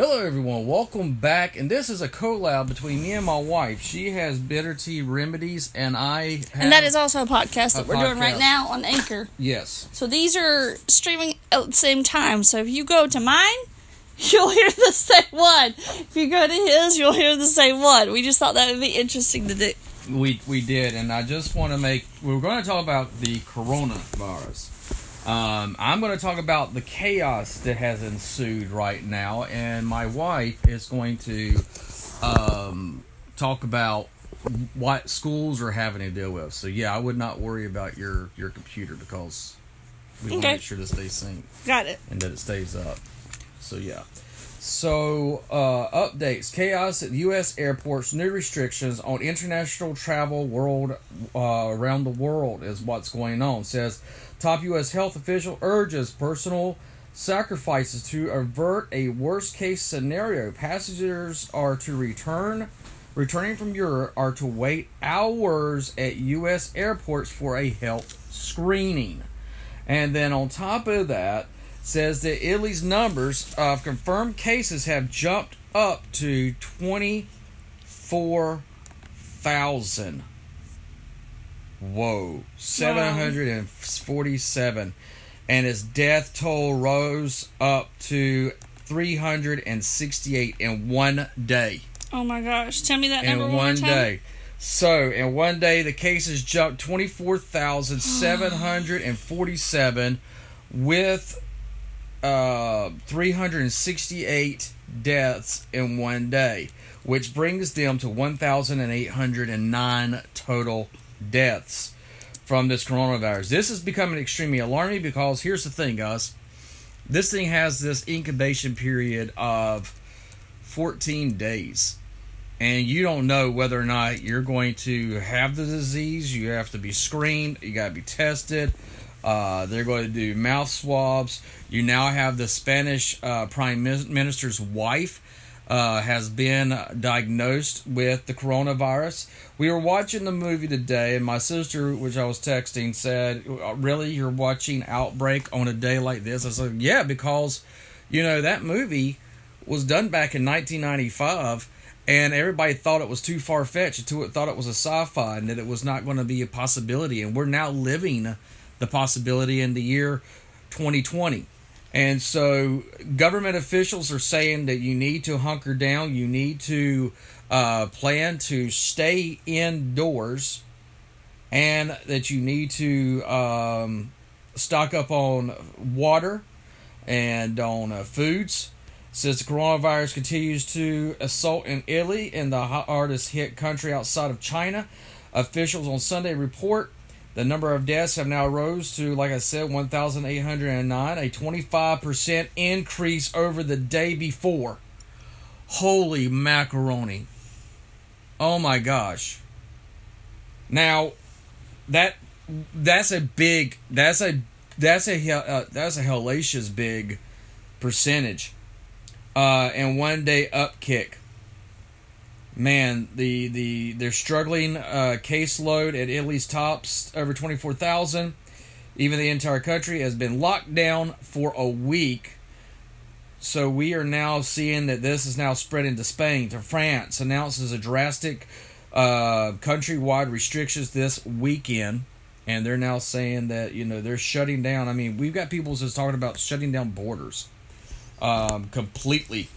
Hello, everyone. Welcome back. And this is a collab between me and my wife. She has bitter tea remedies, and I have. And that is also a podcast that we're doing right now on Anchor. Yes. So these are streaming at the same time. So if you go to mine, you'll hear the same one. If you go to his, you'll hear the same one. We just thought that would be interesting to do. We, we did. And I just want to make. We're going to talk about the coronavirus. Um, I'm going to talk about the chaos that has ensued right now. And my wife is going to um, talk about what schools are having to deal with. So, yeah, I would not worry about your, your computer because we want to make sure this stays synced. Got it. and that it stays up. So yeah. So uh, updates: chaos at U.S. airports, new restrictions on international travel world uh, around the world is what's going on. Says top U.S. health official urges personal sacrifices to avert a worst case scenario. Passengers are to return. Returning from Europe are to wait hours at U.S. airports for a health screening. And then on top of that, says that Italy's numbers of confirmed cases have jumped up to 24,000. Whoa. 747. And its death toll rose up to 368 in one day Oh my gosh. Tell me that number in one, one day. So, in one day, the cases jumped 24,747 with uh, 368 deaths in one day, which brings them to 1,809 total deaths from this coronavirus. This is becoming extremely alarming because here's the thing, guys. This thing has this incubation period of 14 days and you don't know whether or not you're going to have the disease. You have to be screened. You got to be tested. Uh, they're going to do mouth swabs. You now have the Spanish uh, Prime Minister's wife uh, has been diagnosed with the coronavirus. We were watching the movie today, and my sister, which I was texting, said, "Really, you're watching Outbreak on a day like this?" I said, "Yeah, because you know that movie." was done back in 1995 and everybody thought it was too far fetched thought it was a sci-fi and that it was not going to be a possibility and we're now living the possibility in the year 2020 and so government officials are saying that you need to hunker down. You need to uh, plan to stay indoors and that you need to um, stock up on water and on uh, foods. Since the coronavirus continues to assault in Italy and the hardest hit country outside of China. Officials on Sunday report the number of deaths have now rose to, like I said, 1,809, a 25% increase over the day before. Holy macaroni. Oh my gosh. Now, that that's a big that's a that's a uh, that's a hellacious big percentage uh, and one day up kick. Man, the the they're struggling uh, caseload at Italy's tops over twenty four thousand. Even the entire country has been locked down for a week. So we are now seeing that this is now spreading to Spain, to France. Announces a drastic uh, countrywide restrictions this weekend, and they're now saying that you know they're shutting down. I mean, we've got people just talking about shutting down borders um, completely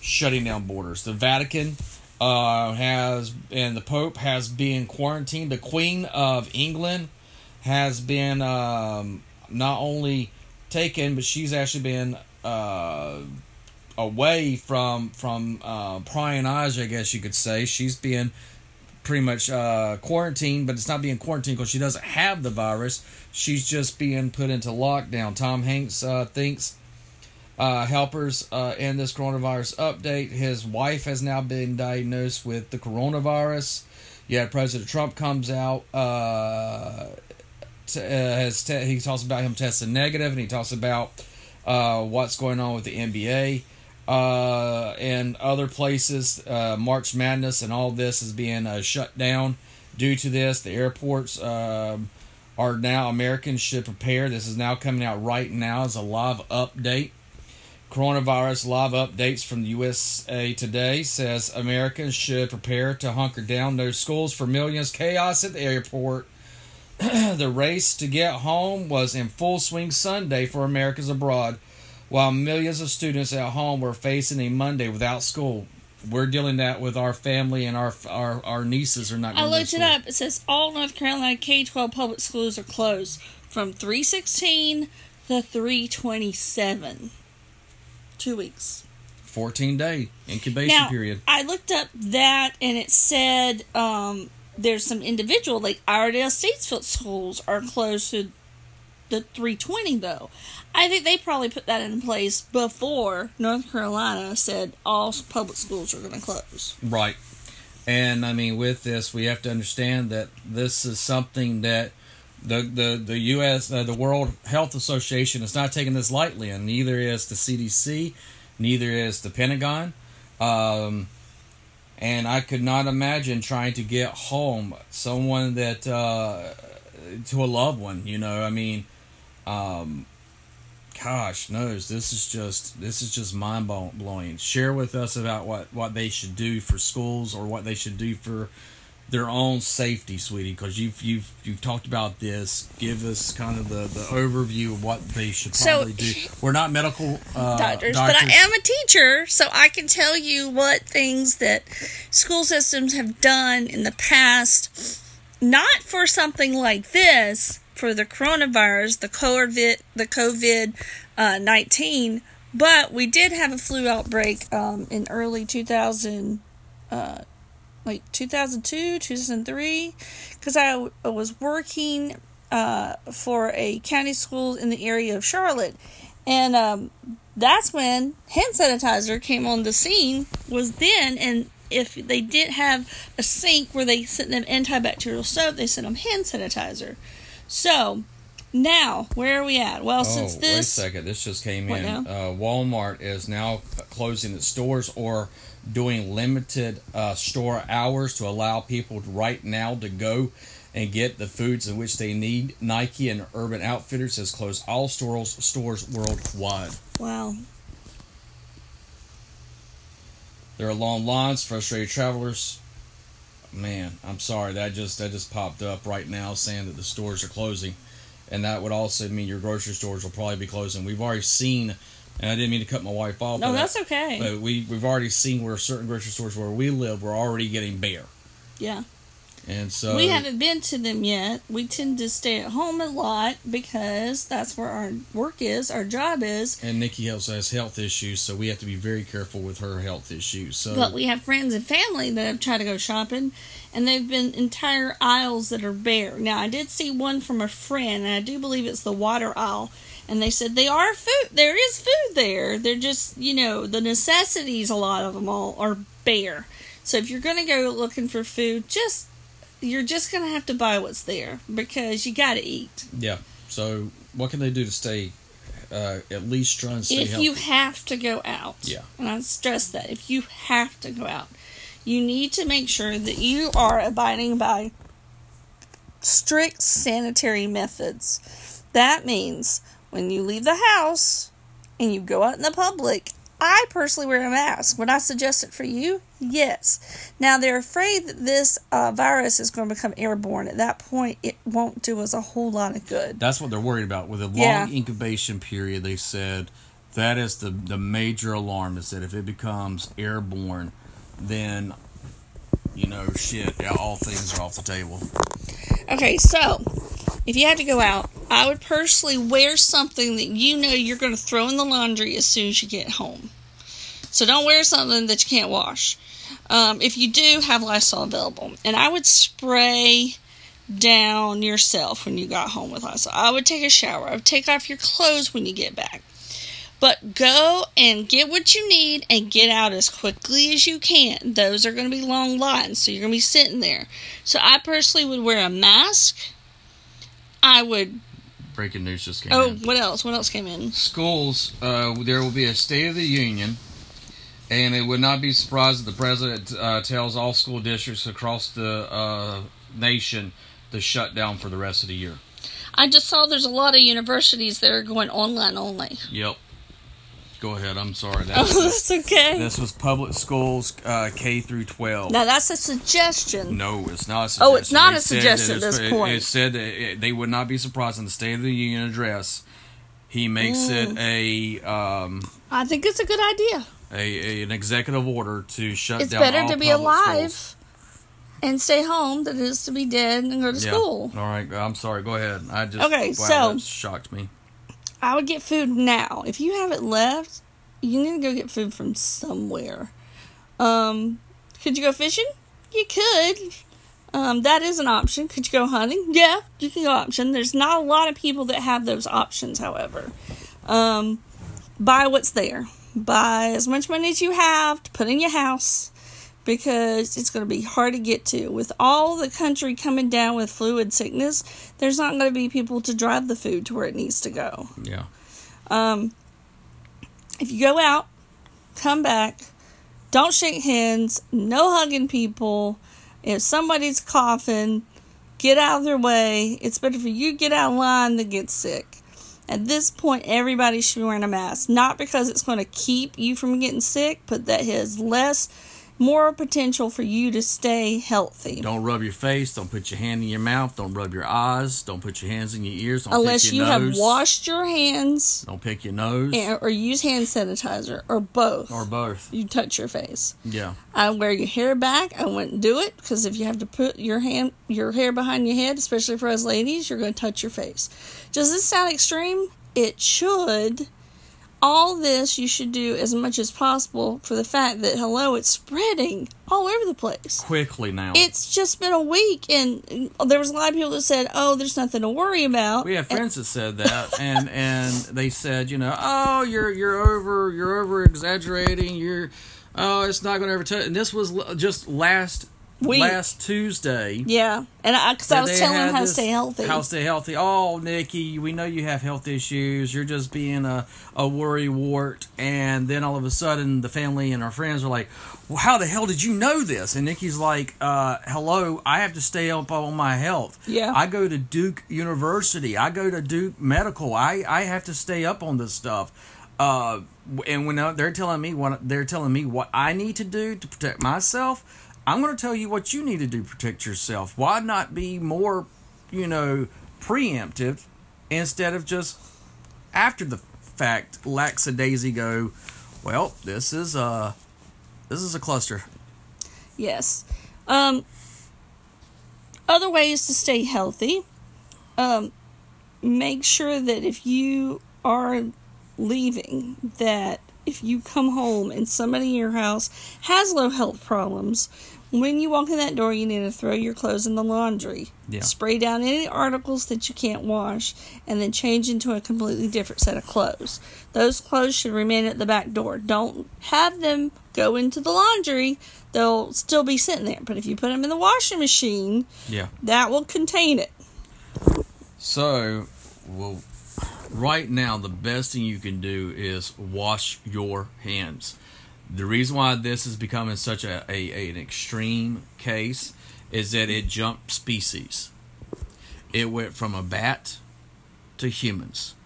shutting down borders. The Vatican uh, has, and the Pope has been quarantined. The Queen of England has been um, not only taken, but she's actually been uh, away from from uh, prying eyes. I guess you could say she's been pretty much uh, quarantined, but it's not being quarantined because she doesn't have the virus. She's just being put into lockdown. Tom Hanks uh, thinks uh, helpers uh, in this coronavirus update. His wife has now been diagnosed with the coronavirus. Yeah, President Trump comes out. Uh, t- uh, has he talks about him testing negative, and he talks about uh, what's going on with the NBA uh, and other places. March Madness and all this is being shut down due to this. The airports um, are now Americans should prepare. This is now coming out right now as a live update. Coronavirus live updates from the USA Today says Americans should prepare to hunker down. No schools for millions. Chaos at the airport. the race to get home was in full swing Sunday for Americans abroad, while millions of students at home were facing a Monday without school. We're dealing that with our family and our our, our nieces are not. I looked it up. It says all North Carolina K twelve public schools are closed from three sixteen to three twenty seven. Two weeks. Fourteen day incubation Now period. I looked up that and it said um, there's some individual like Iredell Statesville schools are closed to the three twenty though. I think they probably put that in place before North Carolina said all public schools are going to close. Right. And I mean, with this, we have to understand that this is something that the the the U.S. Uh, the World Health Association is not taking this lightly, and neither is the CDC, neither is the Pentagon. Um, and I could not imagine trying to get home someone that uh, to a loved one. You know, I mean, um, gosh knows this is just this is just mind blowing. Share with us about what what they should do for schools or what they should do for their own safety, sweetie. Because you've you've you've talked about this. Give us kind of the the overview of what they should So- probably do. We're not medical uh, doctors, but I am a teacher, so I can tell you what things that school systems have done in the past, not for something like this, for the coronavirus, the COVID, the COVID uh, nineteen, but we did have a flu outbreak um, in early two thousand. Uh, like 2002 2003 because I, w- I was working uh, for a county school in the area of charlotte and um, that's when hand sanitizer came on the scene was then and if they didn't have a sink where they sent them antibacterial soap they sent them hand sanitizer so now where are we at well Oh, since wait a this second. This just came in. Uh, Walmart is now closing its stores or doing limited uh, store hours to allow people right now to go and get the foods in which they need. Nike and Urban Outfitters has closed all stores stores worldwide. wow There are long lines, frustrated travelers. Man, I'm sorry that just that just popped up right now saying that the stores are closing, and that would also mean your grocery stores will probably be closing. We've already seen, and I didn't mean to cut my wife off. no that's okay But we we've already seen where certain grocery stores where we live were already getting bare, yeah and so we haven't been to them yet. We tend to stay at home a lot because that's where our work is, our job is. And Nikki also has health issues, so we have to be very careful with her health issues. So But we have friends and family that have tried to go shopping, and they've been entire aisles that are bare. Now, I did see one from a friend, and I do believe it's the water aisle. And they said they are food. There is food there. They're just, you know, the necessities. A lot of them all are bare. So if you're gonna go looking for food, just you're just gonna have to buy what's there because you got to eat. yeah. So what can they do to stay uh, at least try and stay if healthy? you have to go out, Yeah. and I stress that if you have to go out, you need to make sure that you are abiding by strict sanitary methods. That means when you leave the house and you go out in the public, I personally wear a mask. Would I suggest it for you? Yes. Now they're afraid that this uh, virus is going to become airborne. At that point, it won't do us a whole lot of good. That's what they're worried about. With a long Yeah. incubation period, they said that is the the major alarm is that if it becomes airborne, then you know shit, all things are off the table. Okay, so if you had to go out, I would personally wear something that you know you're going to throw in the laundry as soon as you get home. So don't wear something that you can't wash. Um, if you do, have Lysol available. And I would spray down yourself when you got home with Lysol. I would take a shower. I would take off your clothes when you get back. But go and get what you need and get out as quickly as you can. Those are going to be long lines, so you're going to be sitting there. So I personally would wear a mask. I would. Breaking news just came Oh, in. what else? What else came in? Schools, uh, there will be a State of the Union, and it would not be surprised if the president uh, tells all school districts across the uh, nation to shut down for the rest of the year. I just saw there's a lot of universities that are going online only. Yep. Go ahead. I'm sorry. That Oh, was, that's okay. this was public schools uh, K through 12. now that's a suggestion. No, it's not a suggestion. Oh, it's not They a suggestion at this it's- point. It, it said that it, they would not be surprised in the State of the Union address. He makes it a, um, I think it's a good idea. a, a an executive order to shut It's down better all to be alive schools. and stay home than it is to be dead and go to Yeah. school. All right, I'm sorry. Go ahead. I just Okay, wow, so- that shocked me. I would get food now. If you have it left, you need to go get food from somewhere. Um, could you go fishing? You could. Um, that is an option. Could you go hunting? Yeah, you can go option. There's not a lot of people that have those options, however. Um, buy what's there. Buy as much money as you have to put in your house because it's going to be hard to get to. With all the country coming down with fluid sickness, there's not going to be people to drive the food to where it needs to go. Yeah. Um, if you go out, come back, don't shake hands, no hugging people. If somebody's coughing, get out of their way. It's better for you to get out of line than get sick. At this point, everybody should be wearing a mask. Not because it's going to keep you from getting sick, but that has less, more potential for you to stay healthy. Don't rub your face. Don't put your hand in your mouth. Don't rub your eyes. Don't put your hands in your ears. Don't Unless pick you your have nose. washed your hands Don't pick your nose and, or use hand sanitizer or both. or both. you touch your face. Yeah. I wear your hair back. I wouldn't do it because if you have to put your hand, your hair behind your head, especially for us ladies, you're going to touch your face. Does this sound extreme? It should. All this you should do as much as possible for the fact that hello, it's spreading all over the place. Quickly now. It's just been a week, and there was a lot of people that said, "Oh, there's nothing to worry about." we have friends that said that, and and they said, you know, oh, you're you're over you're over exaggerating. You're oh, it's not going to ever touch. And this was l- just last Week. last Tuesday. Yeah, and I because I was telling them how to stay healthy. How to stay healthy. Oh, Nikki, we know you have health issues. You're just being a, a worry wart. And then all of a sudden, the family and our friends are like, well, how the hell did you know this? And Nikki's like, uh, hello, I have to stay up on my health. Yeah. I go to Duke University. I go to Duke Medical. I, I have to stay up on this stuff. Uh, and when they're telling me what they're telling me what I need to do to protect myself, I'm going to tell you what you need to do to protect yourself. Why not be more, you know, preemptive instead of just after the fact, lackadaisy go, well, this is a this is a cluster. Yes. Um, other ways to stay healthy. Um, make sure that if you are leaving, that if you come home and somebody in your house has low health problems, when you walk in that door, you need to throw your clothes in the laundry. Yeah. Spray down any articles that you can't wash, and then change into a completely different set of clothes. Those clothes should remain at the back door. Don't have them go into the laundry. They'll still be sitting there. But if you put them in the washing machine, Yeah. that will contain it. So, well, right now the best thing you can do is wash your hands. The reason why this is becoming such a, a, a- an extreme case is that it jumped species. It went from a bat to humans.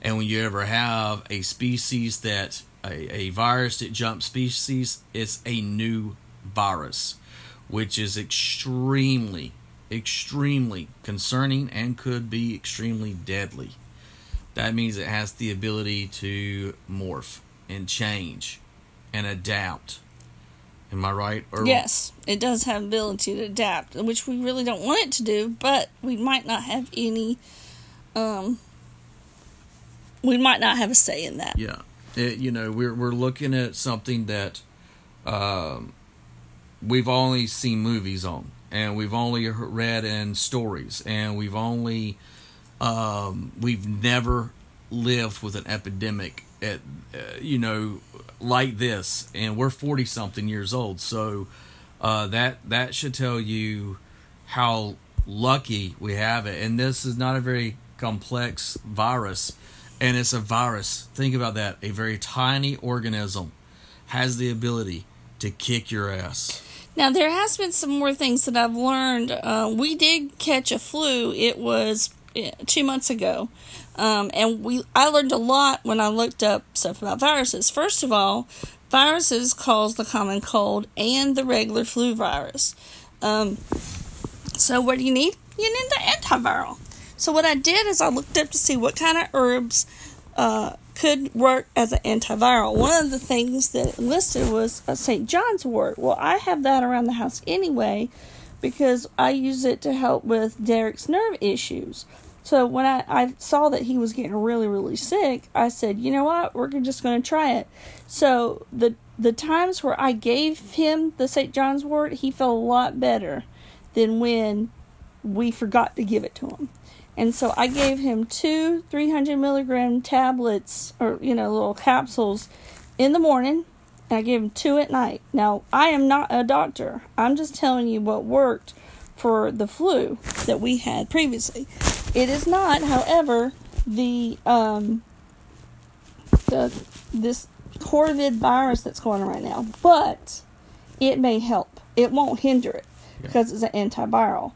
And when you ever have a species that a, a virus that jumps species, it's a new virus, which is extremely, extremely concerning and could be extremely deadly. That means it has the ability to morph and change and adapt. Am I right? Or Yes, it does have ability to adapt, which we really don't want it to do, but we might not have any um we might not have a say in that. Yeah, it, you know, we're we're looking at something that um, we've only seen movies on, and we've only read in stories, and we've only um, we've never lived with an epidemic at uh, you know like this, and we're forty something years old, so uh, that that should tell you how lucky we have it. And this is not a very complex virus, and it's a virus. Think about that. A very tiny organism has the ability to kick your ass. Now there has been some more things that I've learned. Uh, we did catch a flu. It was uh, two months ago. Um, and we I learned a lot when I looked up stuff about viruses. First of all, viruses cause the common cold and the regular flu virus. Um, so what do you need? You need the antiviral. So what I did is I looked up to see what kind of herbs uh, could work as an antiviral. One of the things that listed was a St. John's wort. Well, I have that around the house anyway because I use it to help with Derek's nerve issues. So when I, I saw that he was getting really, really sick, I said, you know what, we're just going to try it. So the the times where I gave him the St. John's wort, he felt a lot better than when we forgot to give it to him. And so I gave him two 300 milligram tablets or, you know, little capsules in the morning. And I gave him two at night. Now, I am not a doctor. I'm just telling you what worked for the flu that we had previously. It is not, however, the um, the this Corvid virus that's going on right now, but it may help. It won't hinder it because it's an antiviral.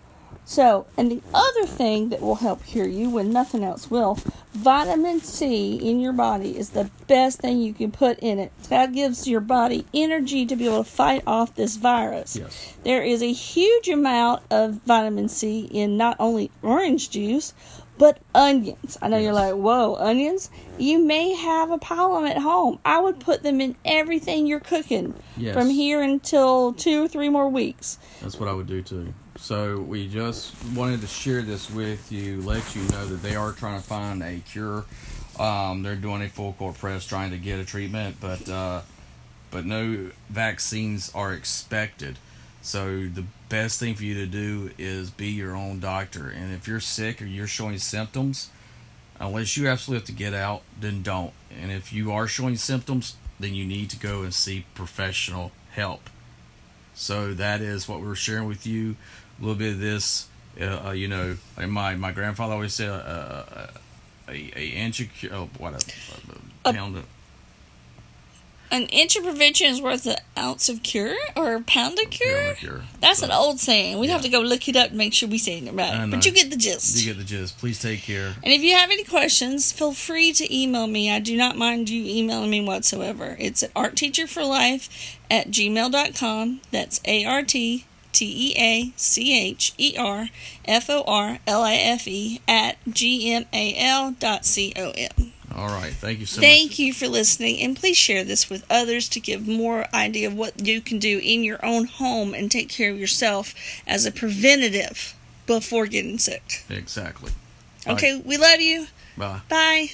So, and the other thing that will help cure you when nothing else will, vitamin C in your body is the best thing you can put in it. That gives your body energy to be able to fight off this virus. Yes. There is a huge amount of vitamin C in not only orange juice, but onions. I know you're like, whoa, onions? You may have a pile of them at home. I would put them in everything you're cooking Yes. from here until two or three more weeks. That's what I would do too. So we just wanted to share this with you, let you know that they are trying to find a cure. Um, they're doing a full court press trying to get a treatment, but uh, but no vaccines are expected. So the best thing for you to do is be your own doctor. And if you're sick or you're showing symptoms, unless you absolutely have to get out, then don't. And if you are showing symptoms, then you need to go and see professional help. So that is what we're sharing with you. A little bit of this, uh, uh, you know, like my my grandfather always said, uh, uh, a a inch of cu- oh, what a, a A- pound of An inch of prevention is worth an ounce of cure or a pound of cure? pound of cure. That's So, an old saying. We'd have to go look it up to make sure we're saying it right. But you get the gist. You get the gist. Please take care. and if you have any questions, feel free to email me. I do not mind you emailing me whatsoever. It's at artteacherforlife at gmail.com. That's A R T T E A C H E R F O R L I F E at G M A L dot C O M. All right. Thank you so Thank much. Thank you for listening, and please share this with others to give more idea of what you can do in your own home and take care of yourself as a preventative before getting sick. Exactly. Okay, we love you. Bye. Bye.